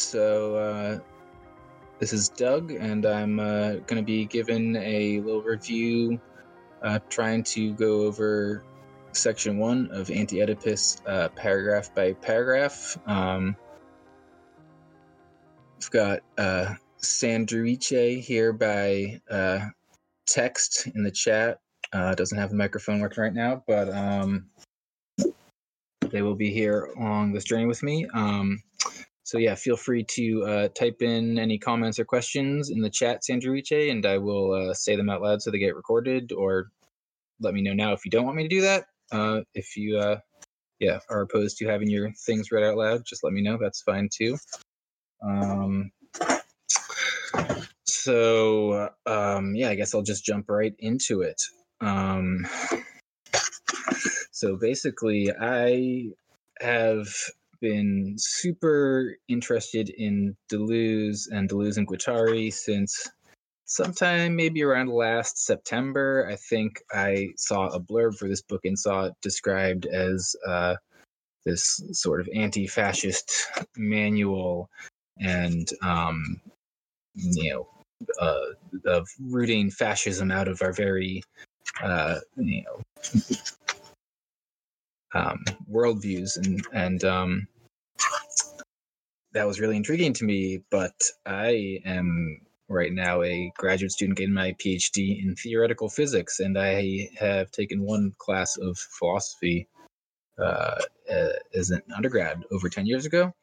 So uh, this is Doug, and I'm uh, going to be given a little review, uh, trying to go over section one of Anti Oedipus, uh, paragraph by paragraph. Um, we've got uh, here by uh, text in the chat. Uh, doesn't have a microphone working right now, but um, they will be here along this journey with me. Um, so yeah, feel free to uh, type in any comments or questions in the chat, Sandruiche, and I will uh, say them out loud so they get recorded. Or let me know now if you don't want me to do that. Uh, if you, uh, yeah, are opposed to having your things read out loud, just let me know. That's fine too. Um, so um, yeah, I guess I'll just jump right into it. Um, so basically, I have been super interested in Deleuze and Deleuze and Guattari since sometime maybe around last September. I think I saw a blurb for this book and saw it described as uh, this sort of anti-fascist manual and um, you know uh, of rooting fascism out of our very uh, you know um, worldviews and and um, that was really intriguing to me. But I am right now a graduate student getting my PhD in theoretical physics, and I have taken one class of philosophy uh, as an undergrad over ten years ago.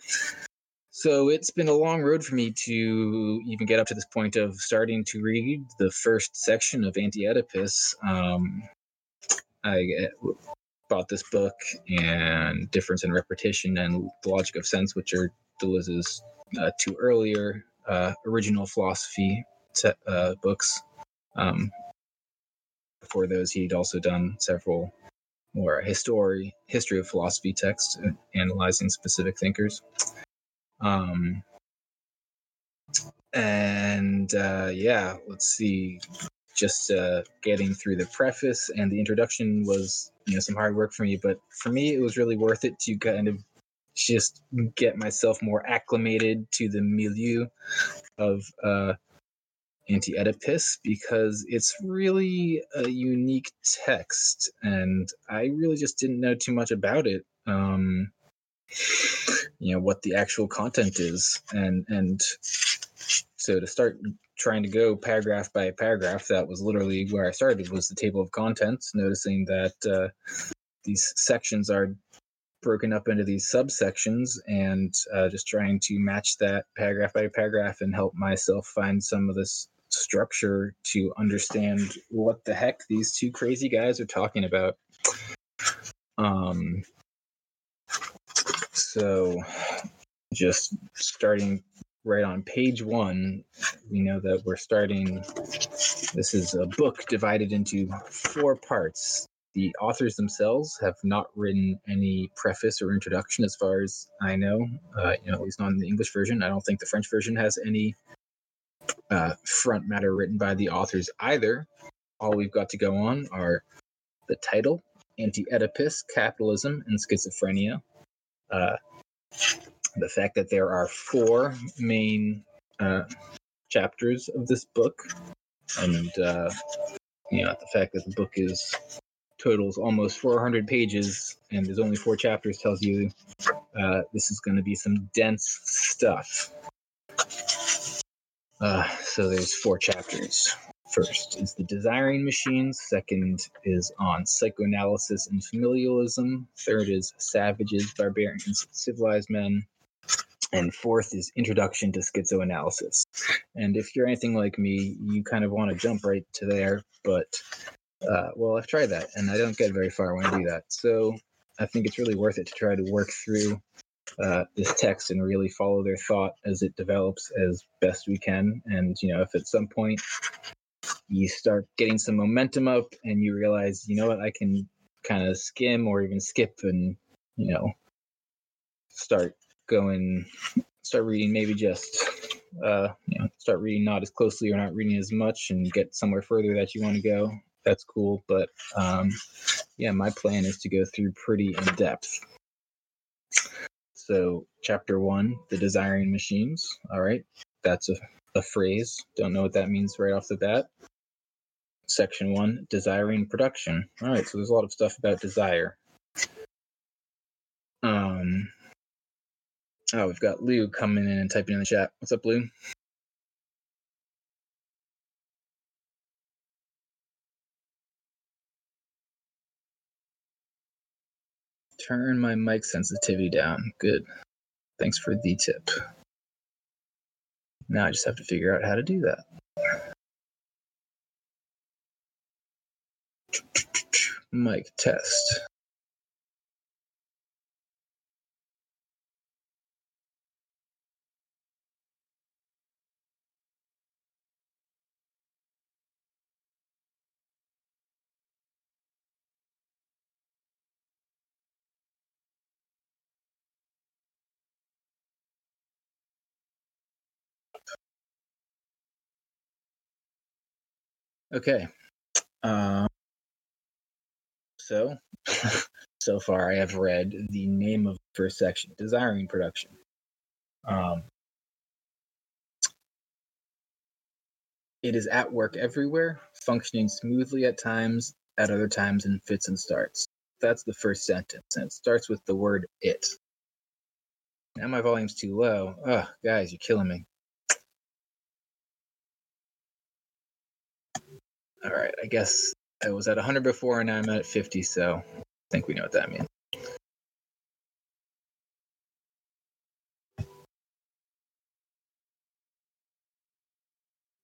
So it's been a long road for me to even get up to this point of starting to read the first section of Anti Oedipus. Um, I bought this book and Difference and Repetition and The Logic of Sense, which are Deleuze's uh, two earlier uh, original philosophy te- uh, books. Um, before those, he'd also done several more history history of philosophy texts uh, analyzing specific thinkers. Um, and uh, yeah, let's see. Just uh, getting through the preface and the introduction was, you know, some hard work for me. But for me, it was really worth it to kind of just get myself more acclimated to the milieu of uh, Anti Oedipus because it's really a unique text, and I really just didn't know too much about it. Um, you know what the actual content is and and so to start trying to go paragraph by paragraph that was literally where i started was the table of contents noticing that uh, these sections are broken up into these subsections and uh, just trying to match that paragraph by paragraph and help myself find some of this structure to understand what the heck these two crazy guys are talking about. Um so, just starting right on page one, we know that we're starting. This is a book divided into four parts. The authors themselves have not written any preface or introduction, as far as I know. Uh, you know, at least not in the English version. I don't think the French version has any uh, front matter written by the authors either. All we've got to go on are the title, Anti Oedipus, Capitalism, and Schizophrenia, uh, the fact that there are four main uh, chapters of this book, and uh, you know the fact that the book is totals almost 400 pages and there's only four chapters tells you uh, this is going to be some dense stuff. Uh, so there's four chapters. First is the Desiring Machines. Second is on psychoanalysis and familialism. Third is Savages, Barbarians, Civilized Men. And fourth is Introduction to Schizoanalysis. And if you're anything like me, you kind of want to jump right to there. But, uh, well, I've tried that and I don't get very far when I do that. So I think it's really worth it to try to work through uh, this text and really follow their thought as it develops as best we can. And, you know, if at some point you start getting some momentum up and you realize, you know what, I can kind of skim or even skip and, you know, start going, start reading maybe just, uh, you know, start reading not as closely or not reading as much and get somewhere further that you want to go. That's cool. But um, yeah, my plan is to go through pretty in depth. So, chapter one, the desiring machines. All right, that's a, a phrase. Don't know what that means right off the bat. Section one, desiring production. All right, so there's a lot of stuff about desire. Um, oh, we've got Lou coming in and typing in the chat. What's up, Lou? Turn my mic sensitivity down. Good. Thanks for the tip. Now I just have to figure out how to do that. Mic test. Okay. Um, so, so far I have read the name of the first section, Desiring Production. Um, it is at work everywhere, functioning smoothly at times, at other times in fits and starts. That's the first sentence, and it starts with the word it. Now my volume's too low. Ugh, guys, you're killing me. All right, I guess I was at 100 before and I'm at 50, so I think we know what that means.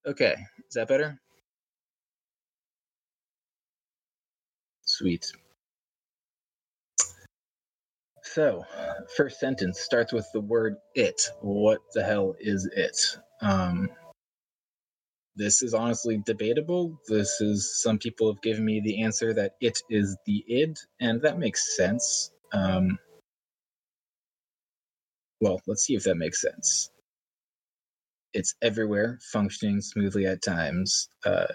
Okay, is that better? Sweet. So, first sentence starts with the word it. What the hell is it? Um, this is honestly debatable. This is some people have given me the answer that it is the id, and that makes sense. Um, well, let's see if that makes sense. It's everywhere, functioning smoothly at times. Uh,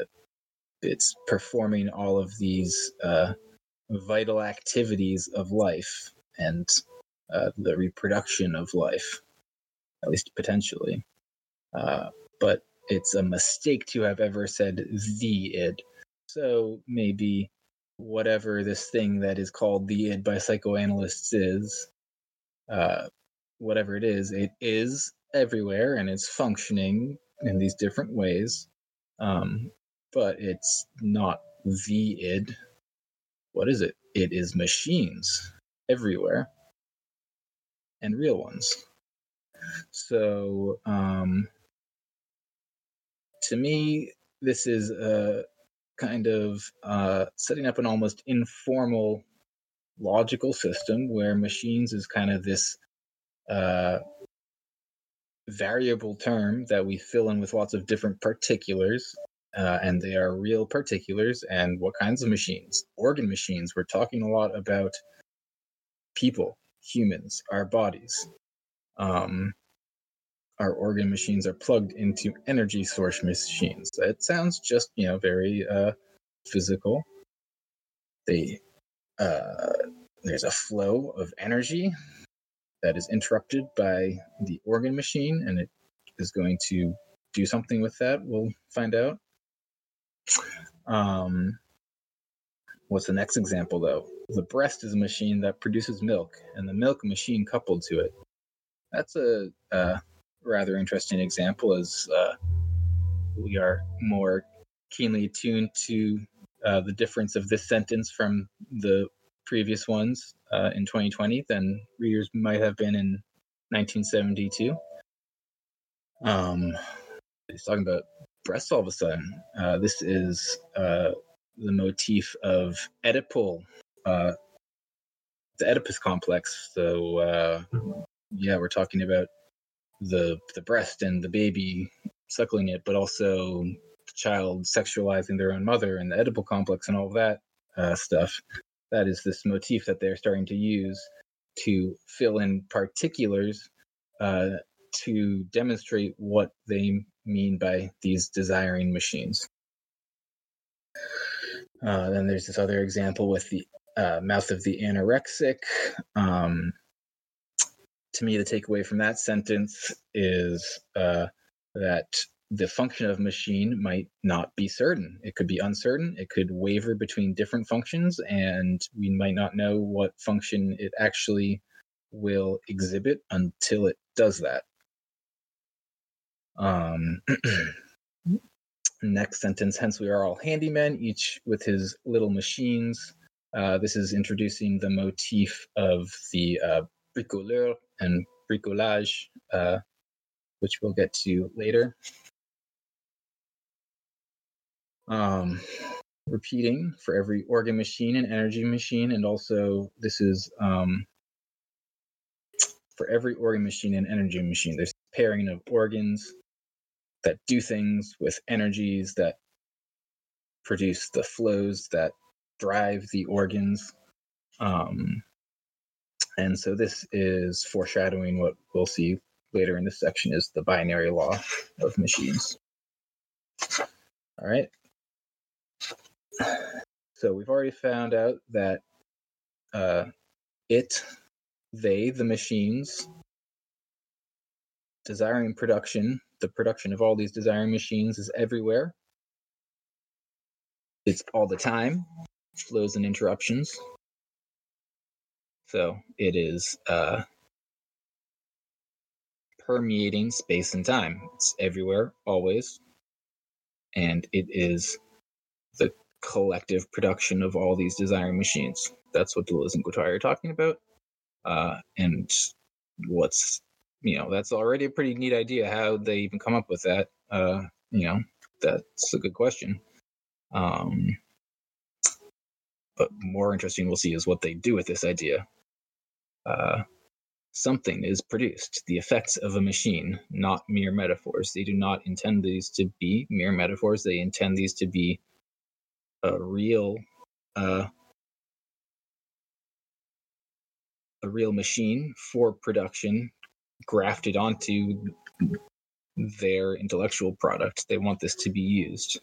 it's performing all of these uh, vital activities of life and uh, the reproduction of life, at least potentially. Uh, but it's a mistake to have ever said the id. So maybe whatever this thing that is called the id by psychoanalysts is, uh, whatever it is, it is everywhere and it's functioning in these different ways. Um, but it's not the id. What is it? It is machines everywhere and real ones. So, um, to me, this is a kind of uh, setting up an almost informal logical system where machines is kind of this uh, variable term that we fill in with lots of different particulars. Uh, and they are real particulars. And what kinds of machines? Organ machines. We're talking a lot about people, humans, our bodies. Um, our organ machines are plugged into energy source machines. It sounds just, you know, very uh, physical. They uh, there's a flow of energy that is interrupted by the organ machine, and it is going to do something with that. We'll find out. Um, what's the next example, though? The breast is a machine that produces milk, and the milk machine coupled to it. That's a uh, rather interesting example as uh, we are more keenly attuned to uh, the difference of this sentence from the previous ones uh, in 2020 than readers might have been in 1972. Um, he's talking about breasts all of a sudden. Uh, this is uh, the motif of Oedipal, uh, the Oedipus complex. So, uh, yeah, we're talking about the the breast and the baby suckling it, but also the child sexualizing their own mother and the Oedipal complex and all that uh, stuff. That is this motif that they're starting to use to fill in particulars uh, to demonstrate what they mean by these desiring machines. Uh, then there's this other example with the uh, mouth of the anorexic. Um, to me, the takeaway from that sentence is uh, that the function of machine might not be certain. It could be uncertain. It could waver between different functions, and we might not know what function it actually will exhibit until it does that. Um, next sentence. Hence, we are all handymen, each with his little machines. Uh, this is introducing the motif of the uh, bricoleur and bricolage, uh, which we'll get to later. Um, repeating for every organ machine and energy machine, and also this is um, for every organ machine and energy machine. There's pairing of organs that do things with energies that produce the flows that drive the organs. Um, and so this is foreshadowing what we'll see later in this section is the binary law of machines. All right. So we've already found out that uh, it, they, the machines, desiring production, the production of all these desiring machines is everywhere. It's all the time, flows and interruptions. So it is uh, permeating space and time. It's everywhere, always. And it is the collective production of all these desiring machines. That's what Deleuze and Guattari are talking about. Uh, and what's, you know, that's already a pretty neat idea how they even come up with that. Uh, you know, that's a good question. Um, but more interesting we'll see is what they do with this idea uh, something is produced, the effects of a machine, not mere metaphors. They do not intend these to be mere metaphors. They intend these to be a real, uh, a real machine for production, grafted onto their intellectual product. They want this to be used.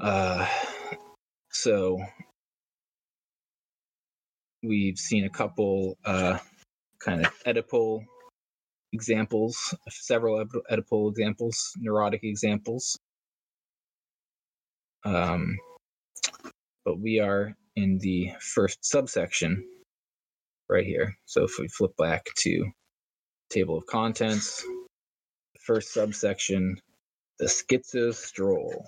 Uh, so we've seen a couple uh, kind of Oedipal examples, several Oedipal examples, neurotic examples. Um, but we are in the first subsection right here. So if we flip back to table of contents, first subsection, the schizo stroll.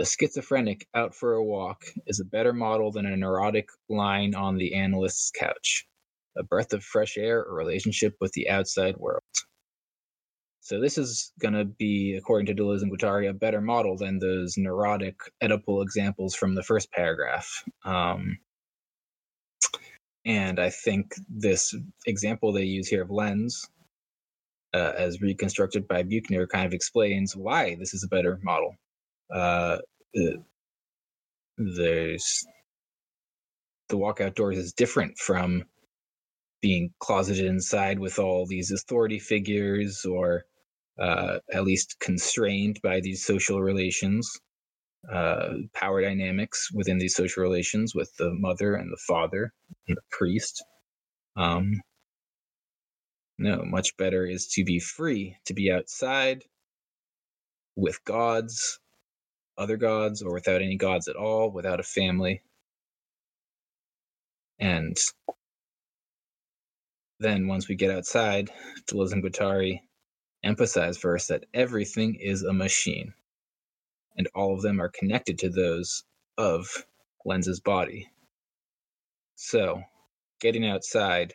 A schizophrenic out for a walk is a better model than a neurotic lying on the analyst's couch. A breath of fresh air, a relationship with the outside world. So this is going to be, according to Deleuze and Guattari, a better model than those neurotic Oedipal examples from the first paragraph. Um, and I think this example they use here of Lenz, uh, as reconstructed by Buchner, kind of explains why this is a better model uh, there's the walk outdoors is different from being closeted inside with all these authority figures or uh, at least constrained by these social relations uh, power dynamics within these social relations with the mother and the father and the priest. Um, no much better is to be free to be outside with gods other gods or without any gods at all, without a family. And then once we get outside, Deleuze and Guattari emphasize first that everything is a machine, and all of them are connected to those of Lenz's body. So, getting outside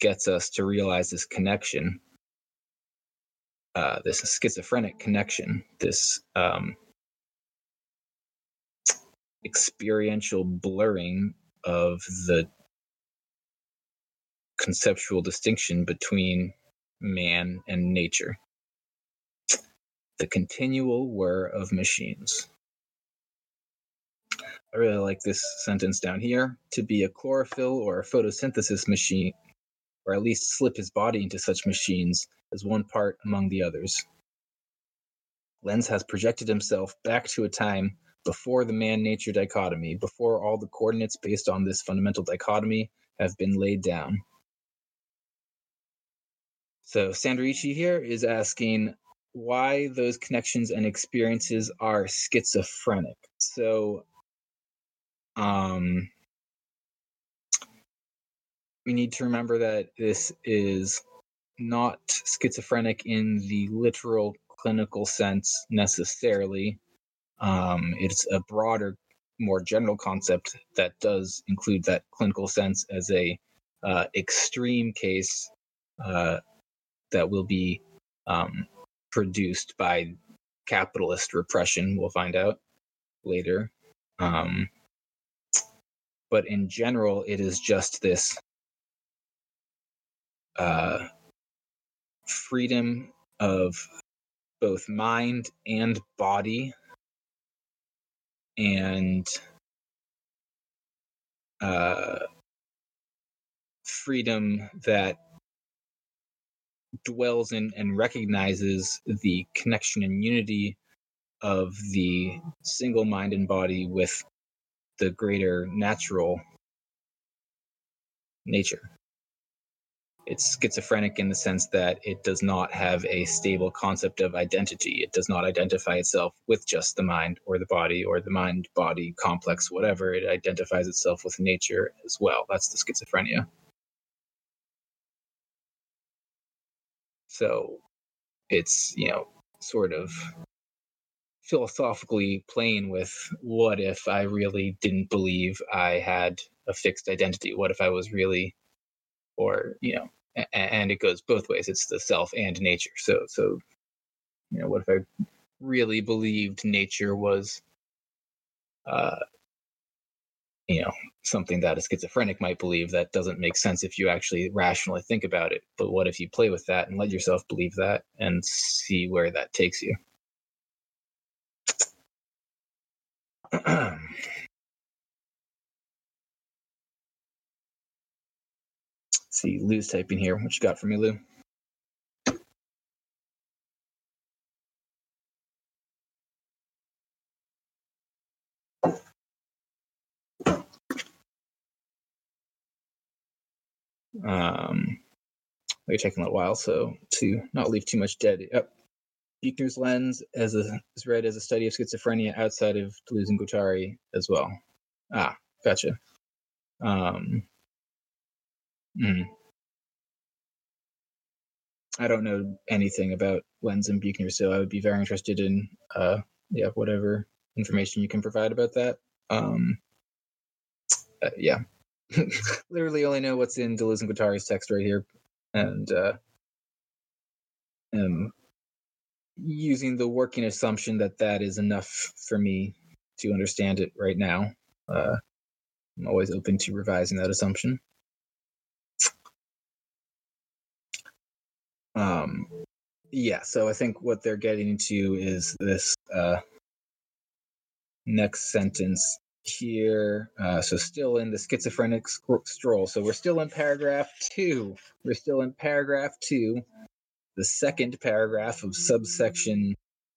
gets us to realize this connection, uh, this schizophrenic connection, this um, experiential blurring of the conceptual distinction between man and nature. The continual whir of machines. I really like this sentence down here. To be a chlorophyll or a photosynthesis machine, or at least slip his body into such machines, as one part among the others. Lenz has projected himself back to a time before the man nature dichotomy, before all the coordinates based on this fundamental dichotomy have been laid down, So Sandrichi here is asking why those connections and experiences are schizophrenic. So um we need to remember that this is not schizophrenic in the literal clinical sense necessarily. Um, it's a broader, more general concept that does include that clinical sense as a uh, extreme case uh, that will be um, produced by capitalist repression. We'll find out later. Um, but in general, it is just this uh, freedom of both mind and body and uh, freedom that dwells in and recognizes the connection and unity of the single mind and body with the greater natural nature it's schizophrenic in the sense that it does not have a stable concept of identity. It does not identify itself with just the mind or the body or the mind body complex, whatever. It identifies itself with nature as well. That's the schizophrenia. So it's, you know, sort of philosophically playing with what if I really didn't believe I had a fixed identity? What if I was really or you know and it goes both ways. It's the self and nature. So so you know what if i really believed nature was uh you know something that a schizophrenic might believe? That doesn't make sense if you actually rationally think about it. But what if you play with that and let yourself believe that and see where that takes you see, Lou's typing here. What you got for me, Lou? Um, they're taking a little while, so to not leave too much dead. Yep. Buechner's Lenz as a, is read as a study of schizophrenia outside of Deleuze and Guattari as well. Ah, gotcha. Um, Mm. I don't know anything about Lenz and Buechner, so I would be very interested in, uh, yeah, whatever information you can provide about that. Um, uh, yeah, literally only know what's in Deleuze and Guattari's text right here, and uh, using the working assumption that that is enough for me to understand it right now. Uh, I'm always open to revising that assumption. Um, yeah, so I think what they're getting to is this uh, next sentence here. Uh, so, still in the schizophrenic stroll. So, we're still in paragraph two. We're still in paragraph two, the second paragraph of subsection.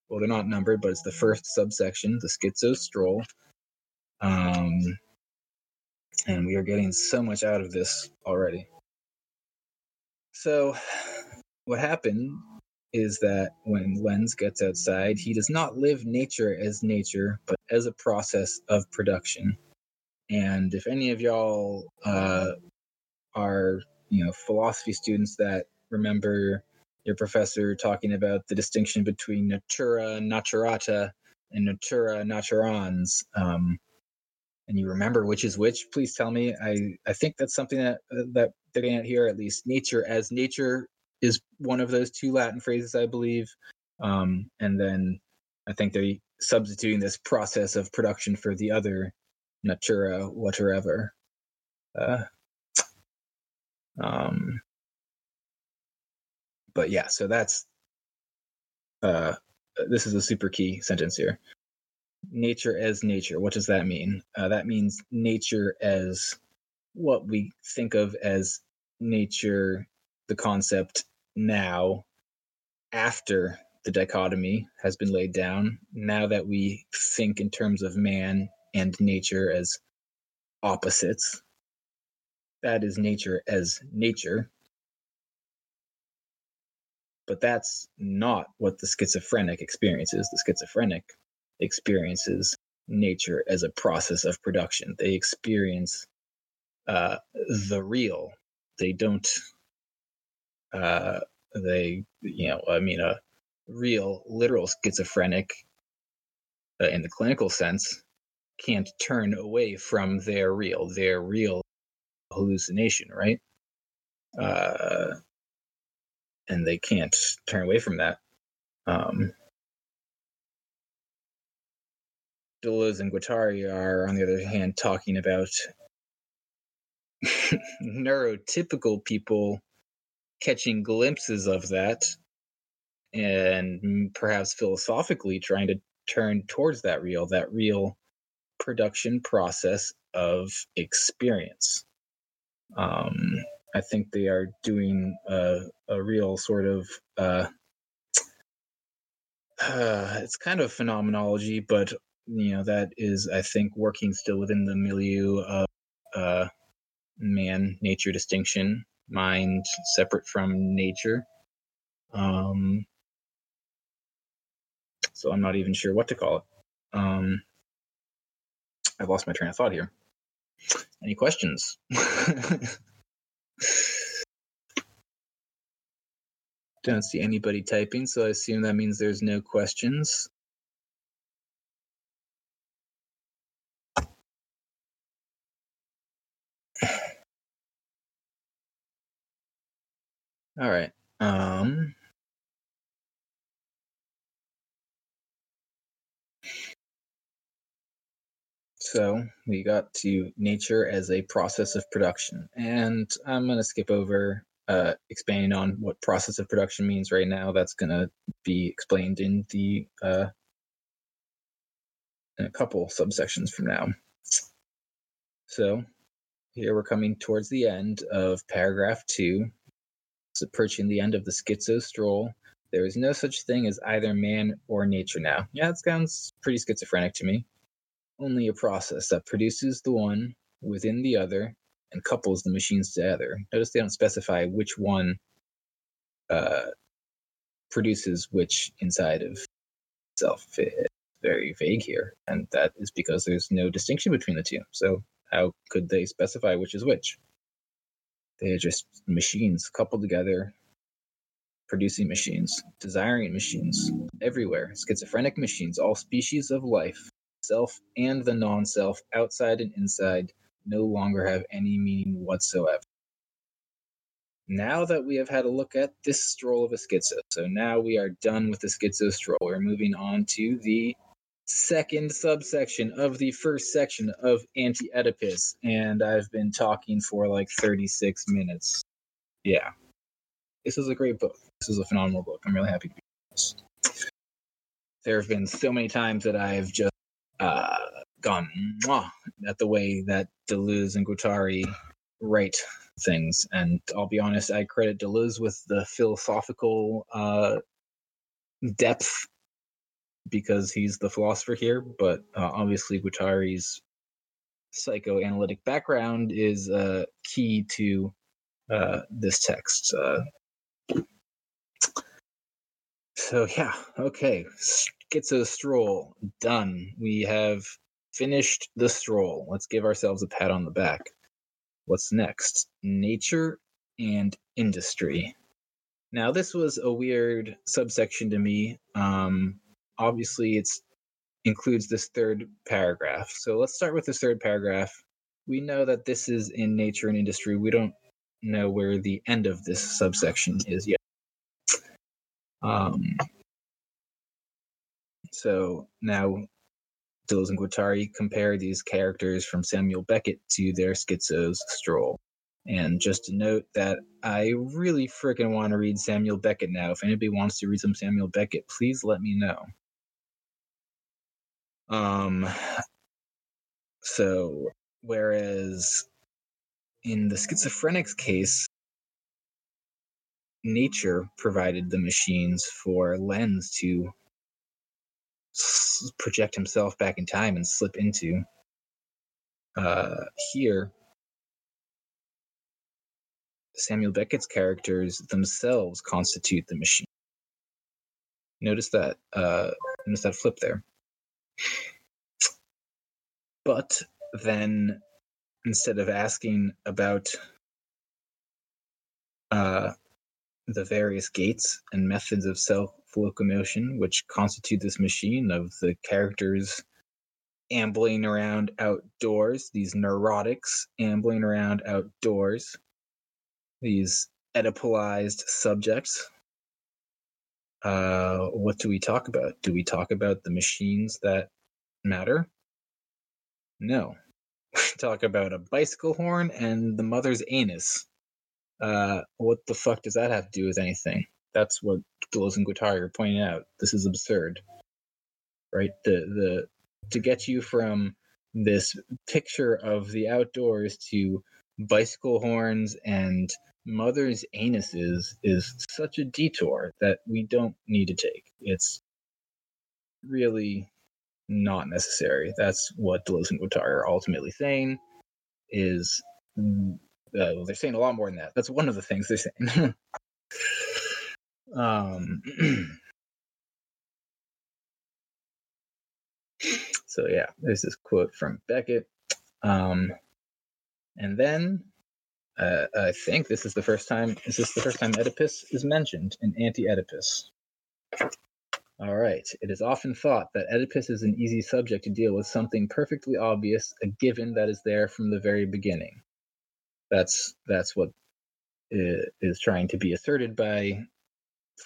Well, they're not numbered, but it's the first subsection, the schizo stroll. Um, and we are getting so much out of this already. So, what happened is that when Lenz gets outside, he does not live nature as nature, but as a process of production. And if any of y'all uh, are, you know, philosophy students that remember your professor talking about the distinction between natura naturata and natura naturans, um, and you remember which is which, please tell me. I, I think that's something that that they're getting at here, at least. Nature as nature is one of those two Latin phrases, I believe. Um, and then I think they're substituting this process of production for the other natura whatever. Uh, um, but yeah, so that's uh, this is a super key sentence here. Nature as nature. What does that mean? Uh, that means nature as what we think of as nature, the concept now after the dichotomy has been laid down, now that we think in terms of man and nature as opposites, that is nature as nature. But that's not what the schizophrenic experiences. The schizophrenic experiences nature as a process of production. They experience uh, the real. They don't. Uh, they, you know, I mean, a real, literal schizophrenic, uh, in the clinical sense, can't turn away from their real, their real hallucination, right? Uh, and they can't turn away from that. Um, Deleuze and Guattari are, on the other hand, talking about neurotypical people catching glimpses of that and perhaps philosophically trying to turn towards that real, that real production process of experience. Um, I think they are doing a, a real sort of uh, uh, it's kind of phenomenology, but you know that is I think working still within the milieu of uh, man nature distinction, mind separate from nature. Um, so I'm not even sure what to call it. Um, I've lost my train of thought here. Any questions? Don't see anybody typing, so I assume that means there's no questions. All right. Um So we got to nature as a process of production. And I'm going to skip over uh, expanding on what process of production means right now. That's going to be explained in the uh, in a couple subsections from now. So here we're coming towards the end of paragraph two. Approaching the end of the schizo stroll. There is no such thing as either man or nature now. Yeah, that sounds pretty schizophrenic to me only a process that produces the one within the other and couples the machines together. Notice they don't specify which one uh, produces which inside of itself. It's very vague here, and that is because there's no distinction between the two. So how could they specify which is which? They are just machines coupled together, producing machines, desiring machines, everywhere, schizophrenic machines, all species of life self and the non self, outside and inside, no longer have any meaning whatsoever. Now that we have had a look at this stroll of a schizo, so now we are done with the schizo stroll. We're moving on to the second subsection of the first section of Anti Oedipus, and I've been talking for like 36 minutes. Yeah. This is a great book. This is a phenomenal book. I'm really happy to be this. There have been so many times that I've just uh, gone mwah, at the way that Deleuze and Guattari write things. And I'll be honest, I credit Deleuze with the philosophical uh, depth because he's the philosopher here, but uh, obviously Guattari's psychoanalytic background is uh, key to uh, this text. Uh, so yeah, okay. Schizo stroll done. We have finished the stroll. Let's give ourselves a pat on the back. What's next? Nature and industry. Now, this was a weird subsection to me. Um, obviously, it includes this third paragraph. So let's start with this third paragraph. We know that this is in nature and industry. We don't know where the end of this subsection is yet. Um, so now Deleuze and Guattari compare these characters from Samuel Beckett to their schizos stroll. And just to note that I really freaking want to read Samuel Beckett now. If anybody wants to read some Samuel Beckett, please let me know. Um so whereas in the schizophrenic's case, nature provided the machines for Lenz to project himself back in time and slip into. Uh, here, Samuel Beckett's characters themselves constitute the machine. Notice that. Uh, notice that flip there. But then, instead of asking about uh, the various gaits and methods of self locomotion which constitute this machine of the characters ambling around outdoors, these neurotics ambling around outdoors, these Oedipalized subjects. Uh, what do we talk about? Do we talk about the machines that matter? No. We talk about a bicycle horn and the mother's anus. Uh, what the fuck does that have to do with anything? That's what Deleuze and Guattari are pointing out. This is absurd, right? The the to get you from this picture of the outdoors to bicycle horns and mother's anuses is such a detour that we don't need to take. It's really not necessary. That's what Deleuze and Guattari are ultimately saying. Is uh, they're saying a lot more than that. That's one of the things they're saying. um, so yeah, there's this quote from Beckett. Um, and then uh, I think this is the first time. Is this the first time Oedipus is mentioned in Anti-Oedipus? All right. It is often thought that Oedipus is an easy subject to deal with something perfectly obvious, a given that is there from the very beginning. That's that's what is trying to be asserted by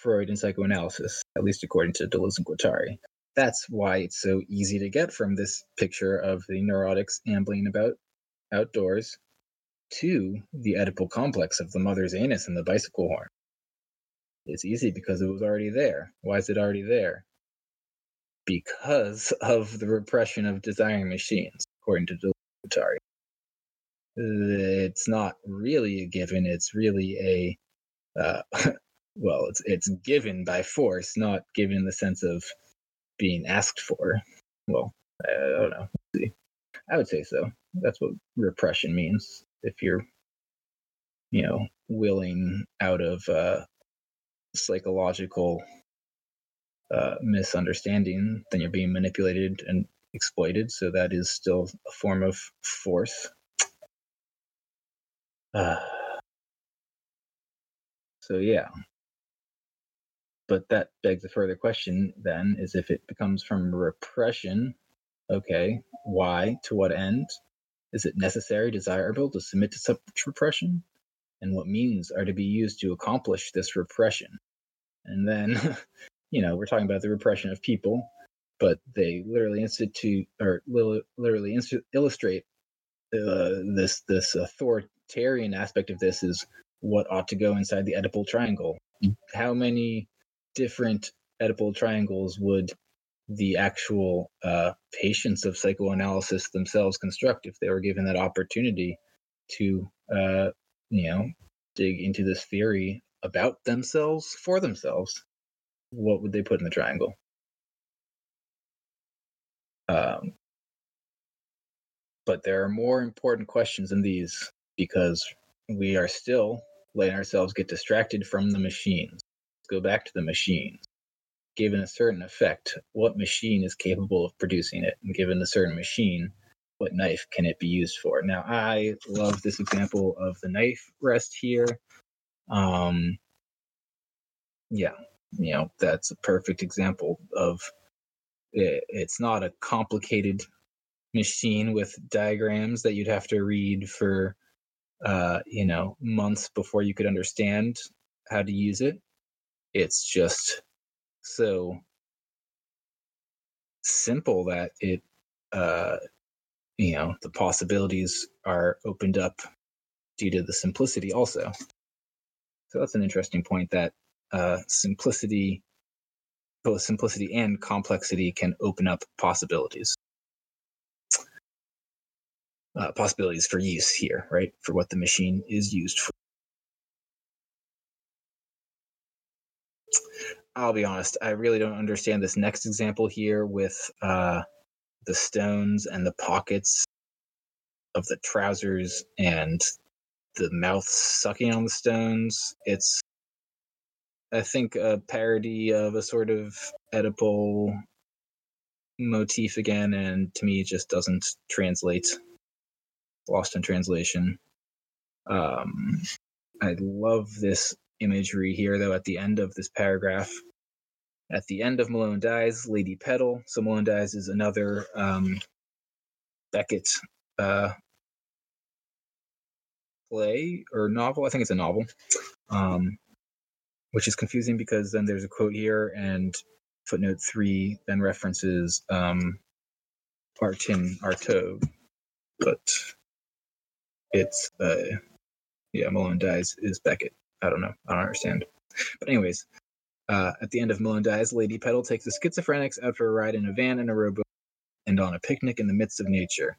Freud in psychoanalysis, at least according to Deleuze and Guattari. That's why it's so easy to get from this picture of the neurotics ambling about outdoors to the Oedipal complex of the mother's anus and the bicycle horn. It's easy because it was already there. Why is it already there? Because of the repression of desiring machines, according to Guattari. It's not really a given. It's really a, uh, well, it's it's given by force, not given in the sense of being asked for. Well, I don't know. See i would say so. That's what repression means if you're you know willing out of uh, psychological uh, misunderstanding then you're being manipulated and exploited so that is still a form of force. Uh, so yeah. But that begs a further question then is if it becomes from repression okay why to what end is it necessary, desirable to submit to such repression? And what means are to be used to accomplish this repression? And then, you know, we're talking about the repression of people, but they literally institute or literally inst- illustrate uh, this this authoritarian aspect of this is what ought to go inside the Oedipal triangle. How many different Oedipal triangles would the actual uh, patients of psychoanalysis themselves construct if they were given that opportunity to, uh, you know, dig into this theory about themselves for themselves. What would they put in the triangle? Um, but there are more important questions than these because we are still letting ourselves get distracted from the machines. Let's go back to the machines given a certain effect, what machine is capable of producing it? And given a certain machine, what knife can it be used for? Now, I love this example of the knife rest here. Um, yeah, you know, that's a perfect example of it, it's not a complicated machine with diagrams that you'd have to read for, uh, you know, months before you could understand how to use it. It's just so simple that it uh you know the possibilities are opened up due to the simplicity also. So that's an interesting point that uh simplicity both simplicity and complexity can open up possibilities. Uh, possibilities for use here right for what the machine is used for I'll be honest, I really don't understand this next example here with uh, the stones and the pockets of the trousers and the mouth sucking on the stones. It's I think a parody of a sort of Oedipal motif again, and to me, it just doesn't translate. Lost in translation. Um, I love this imagery here, though, at the end of this paragraph. At the end of Malone Dies, Lady Pedal. So Malone Dies is another um, Beckett uh, play or novel. I think it's a novel, um, which is confusing because then there's a quote here, and footnote three then references um, Artin Artaud, but it's uh, yeah, Malone dies is Beckett. I don't know. I don't understand. But anyways, uh, at the end of Malone dies, Lady Pedal takes the schizophrenics out for a ride in a van and a rowboat, and on a picnic in the midst of nature.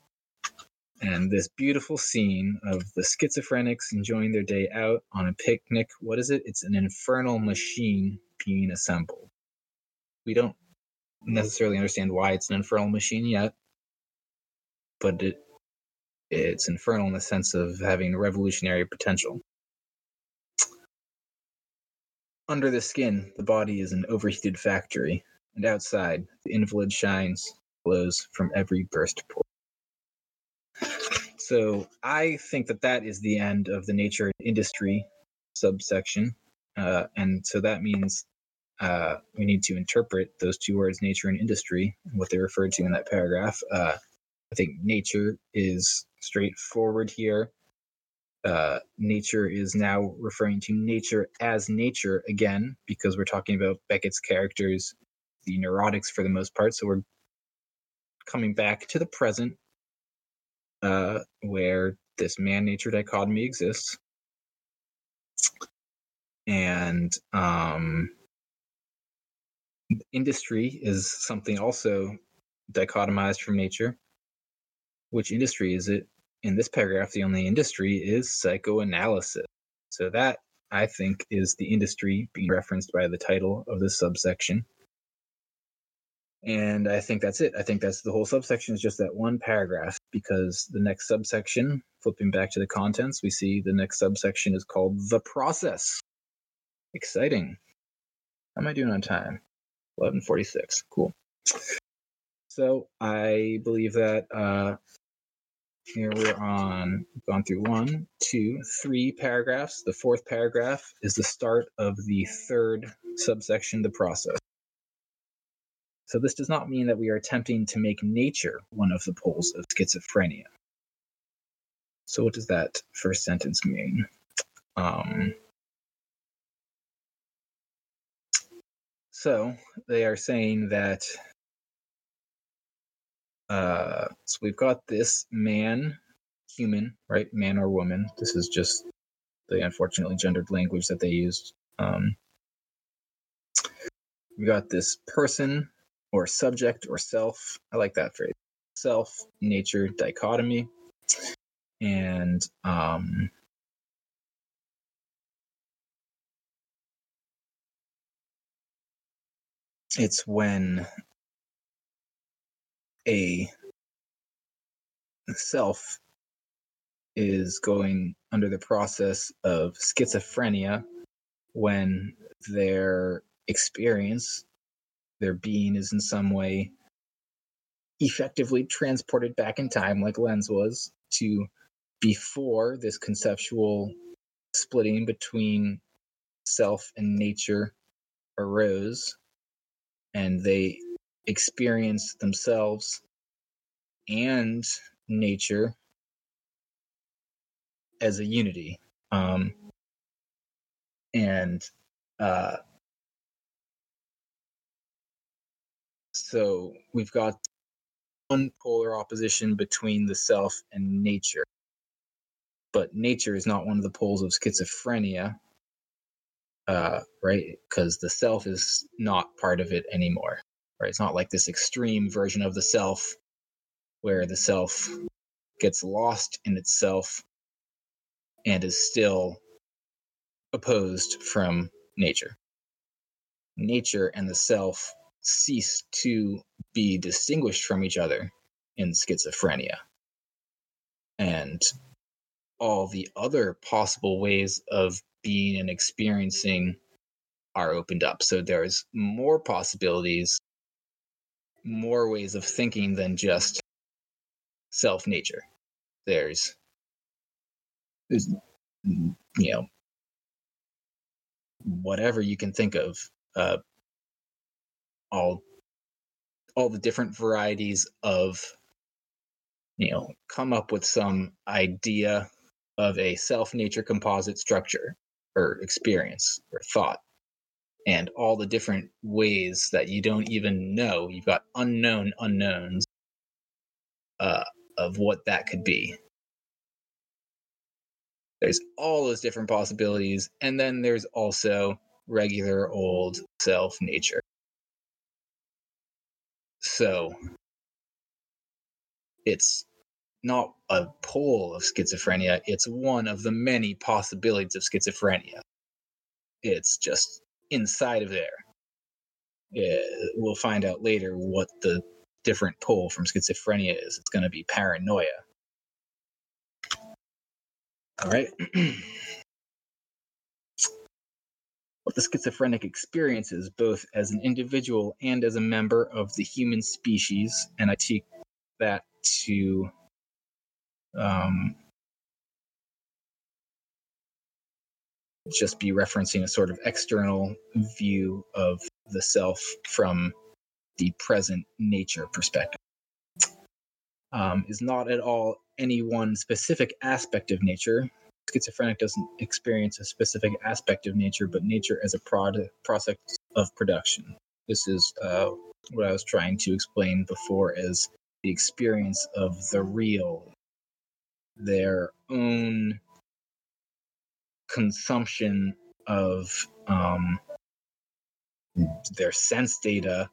And this beautiful scene of the schizophrenics enjoying their day out on a picnic. What is it? It's an infernal machine being assembled. We don't necessarily understand why it's an infernal machine yet, but it it's infernal in the sense of having revolutionary potential. Under the skin, the body is an overheated factory, and outside, the invalid shines, glows from every burst pore. So I think that that is the end of the nature and industry subsection, uh, and so that means uh, we need to interpret those two words, nature and industry, and what they referred to in that paragraph. Uh, I think nature is straightforward here. Uh, nature is now referring to nature as nature again, because we're talking about Beckett's characters, the neurotics for the most part. So we're coming back to the present, uh, where this man nature dichotomy exists. And um, industry is something also dichotomized from nature. Which industry is it? In this paragraph, the only industry is psychoanalysis. So that, I think, is the industry being referenced by the title of this subsection. And I think that's it. I think that's the whole subsection is just that one paragraph because the next subsection, flipping back to the contents, we see the next subsection is called the process. Exciting. How am I doing on time? 1146. Cool. So I believe that uh, here we're on, gone through one, two, three paragraphs. The fourth paragraph is the start of the third subsection, the process. So this does not mean that we are attempting to make nature one of the poles of schizophrenia. So what does that first sentence mean? Um, so they are saying that uh, so we've got this man, human, right? Man or woman. This is just the unfortunately gendered language that they used. Um, we got this person or subject or self. I like that phrase. Self, nature, dichotomy. And um, it's when a self is going under the process of schizophrenia when their experience their being is in some way effectively transported back in time, like Lenz was, to before this conceptual splitting between self and nature arose, and they experience themselves and nature as a unity. Um, and uh, So we've got one polar opposition between the self and nature. But nature is not one of the poles of schizophrenia, uh, right? Because the self is not part of it anymore, right? It's not like this extreme version of the self where the self gets lost in itself and is still opposed from nature. Nature and the self cease to be distinguished from each other in schizophrenia. And all the other possible ways of being and experiencing are opened up. So there's more possibilities, more ways of thinking than just self nature. There's, there's, you know, whatever you can think of, uh, all, all the different varieties of, you know, come up with some idea of a self nature composite structure or experience or thought and all the different ways that you don't even know. You've got unknown unknowns uh, of what that could be. There's all those different possibilities, and then there's also regular old self nature. So it's not a pole of schizophrenia, it's one of the many possibilities of schizophrenia. It's just inside of there. Yeah, we'll find out later what the different pull from schizophrenia is. It's going to be paranoia. All right. what the schizophrenic experiences, both as an individual and as a member of the human species, and I take that to um, just be referencing a sort of external view of the self from the present nature perspective. Um, is not at all any one specific aspect of nature. Schizophrenic doesn't experience a specific aspect of nature, but nature as a product, process of production. This is uh, what I was trying to explain before as the experience of the real, their own consumption of um, their sense data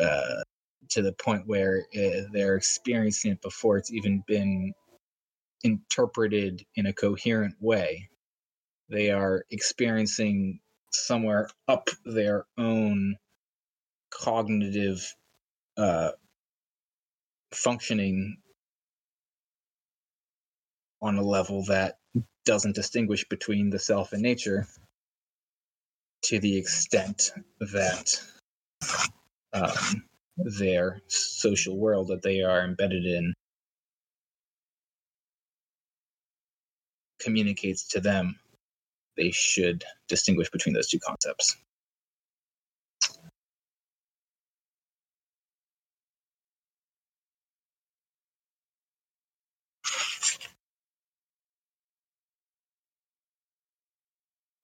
uh, to the point where uh, they're experiencing it before it's even been interpreted in a coherent way. They are experiencing somewhere up their own cognitive uh, functioning on a level that doesn't distinguish between the self and nature to the extent that um, their social world that they are embedded in communicates to them they should distinguish between those two concepts.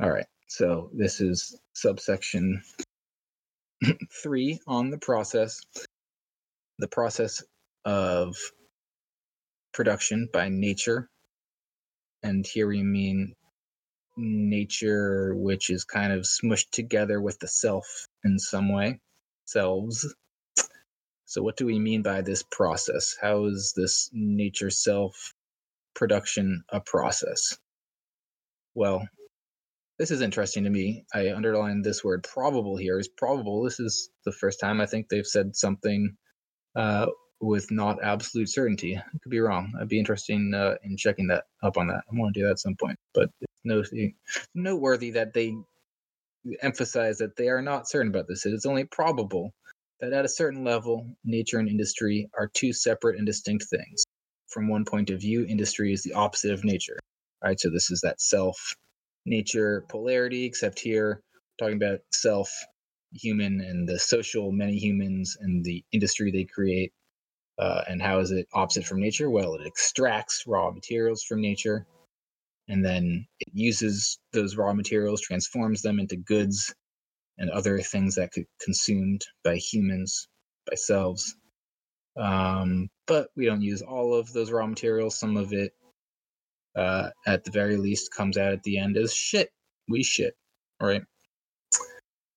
All right. So this is subsection three on the process. The process of production by nature. And here we mean nature, which is kind of smushed together with the self in some way, selves. So, what do we mean by this process? How is this nature self production a process? Well, this is interesting to me. I underlined this word probable here. Is probable. This is the first time I think they've said something uh, with not absolute certainty. I could be wrong. I'd be interested uh, in checking that up on that. I want to do that at some point. But it's noteworthy that they emphasize that they are not certain about this. It is only probable that at a certain level, nature and industry are two separate and distinct things. From one point of view, industry is the opposite of nature. Right. So this is that self nature polarity, except here talking about self human and the social many humans and the industry they create. Uh, and how is it opposite from nature? Well, it extracts raw materials from nature and then it uses those raw materials, transforms them into goods and other things that could consumed by humans, by selves. Um, but we don't use all of those raw materials. Some of it uh, at the very least comes out at the end as shit. We shit, right?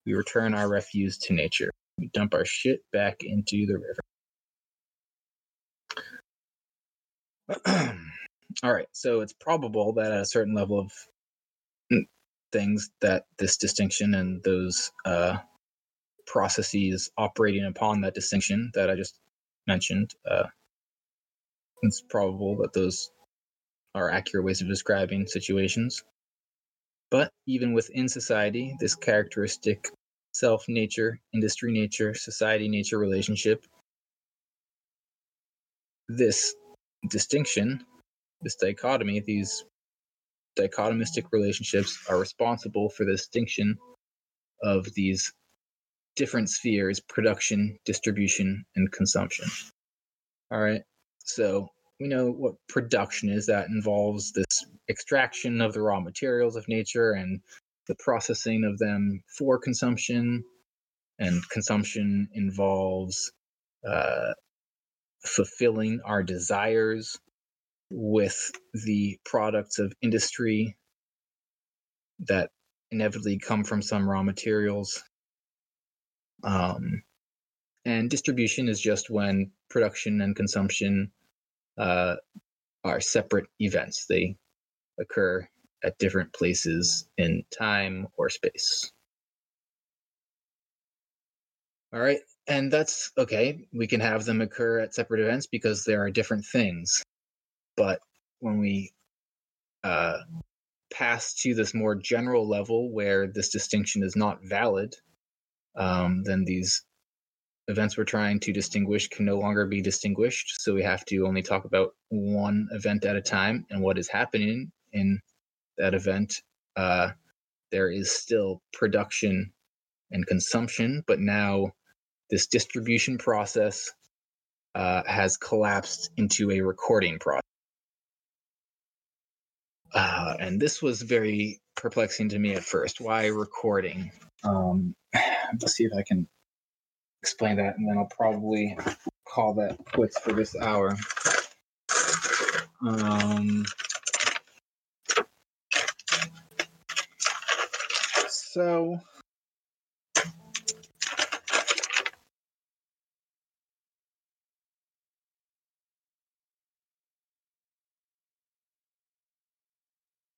We return our refuse to nature. We dump our shit back into the river. All right, so it's probable that at a certain level of things that this distinction and those uh, processes operating upon that distinction that I just mentioned, uh, it's probable that those are accurate ways of describing situations. But even within society, this characteristic self nature, industry nature, society nature relationship, this distinction, this dichotomy, these dichotomistic relationships are responsible for the distinction of these different spheres production, distribution, and consumption. All right. So we know what production is. That involves this extraction of the raw materials of nature and the processing of them for consumption. And consumption involves uh, fulfilling our desires with the products of industry that inevitably come from some raw materials. Um, and distribution is just when production and consumption uh, are separate events. They occur at different places in time or space. All right, and that's okay. We can have them occur at separate events because there are different things. But when we uh, pass to this more general level where this distinction is not valid, um, then these events we're trying to distinguish can no longer be distinguished. So we have to only talk about one event at a time and what is happening in that event. Uh, there is still production and consumption, but now this distribution process uh, has collapsed into a recording process. Uh, and this was very perplexing to me at first. Why recording? Um, let's see if I can explain that, and then I'll probably call that quits for this hour. Um, so.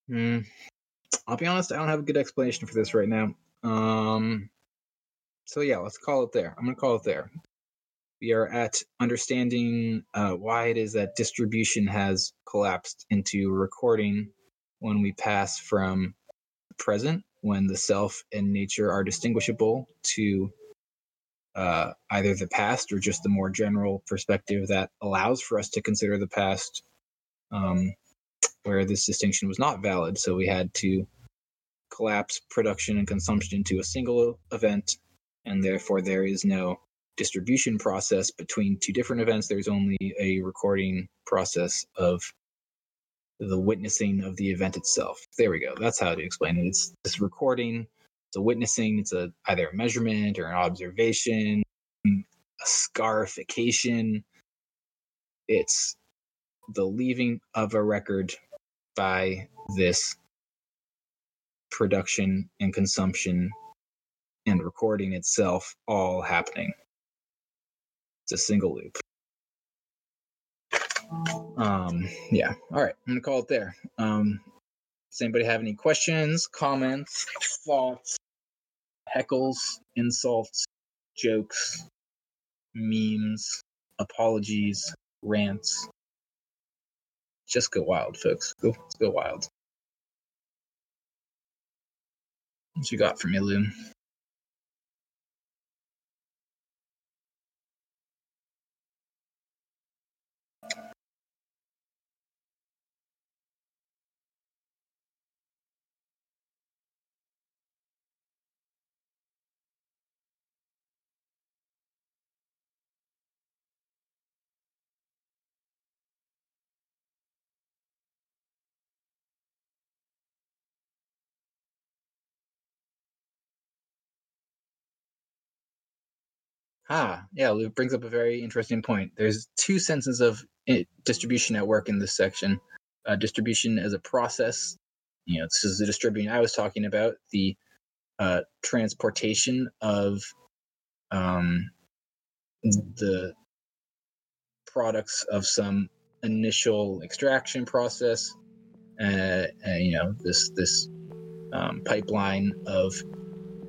Hmm. I'll be honest, I don't have a good explanation for this right now. Um, so yeah, let's call it there. I'm gonna call it there. We are at understanding uh, why it is that distribution has collapsed into recording when we pass from present, when the self and nature are distinguishable, to uh, either the past or just the more general perspective that allows for us to consider the past, um, where this distinction was not valid. So we had to collapse production and consumption into a single event and therefore there is no distribution process between two different events. There's only a recording process of the witnessing of the event itself. There we go. That's how to explain it. It's this recording, it's a witnessing, it's a either a measurement or an observation, a scarification. It's the leaving of a record by this production and consumption and recording itself all happening. It's a single loop. Um, yeah. All right. I'm gonna call it there. Um, does anybody have any questions, comments, thoughts, heckles, insults, jokes, memes, apologies, rants? Just go wild, folks. Go, let's go wild. What you got for me, Loon? Ah, yeah, Luke brings up a very interesting point. There's two senses of distribution at work in this section. Uh, distribution as a process, you know, this is the distributing I was talking about, the uh, transportation of um, the products of some initial extraction process, uh, you know, this this um, pipeline of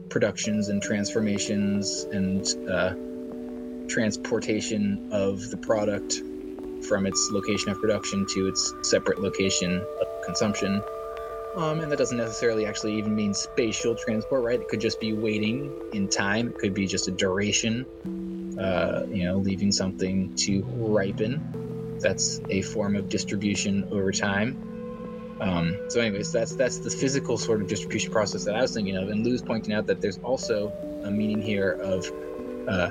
productions and transformations and uh, transportation of the product from its location of production to its separate location of consumption. Um, and that doesn't necessarily actually even mean spatial transport, right? It could just be waiting in time. It could be just a duration, uh, you know, leaving something to ripen. That's a form of distribution over time. Um, so, anyways, that's that's the physical sort of distribution process that I was thinking of. And Lou's pointing out that there's also a meaning here of uh,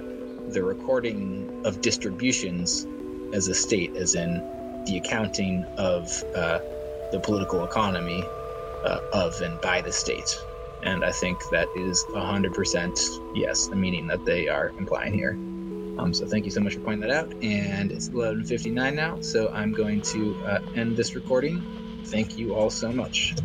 the recording of distributions as a state, as in the accounting of uh, the political economy uh, of and by the state. And I think that is 100% yes, the meaning that they are implying here. Um, so thank you so much for pointing that out. And it's 11:59 now, so I'm going to uh, end this recording. Thank you all so much.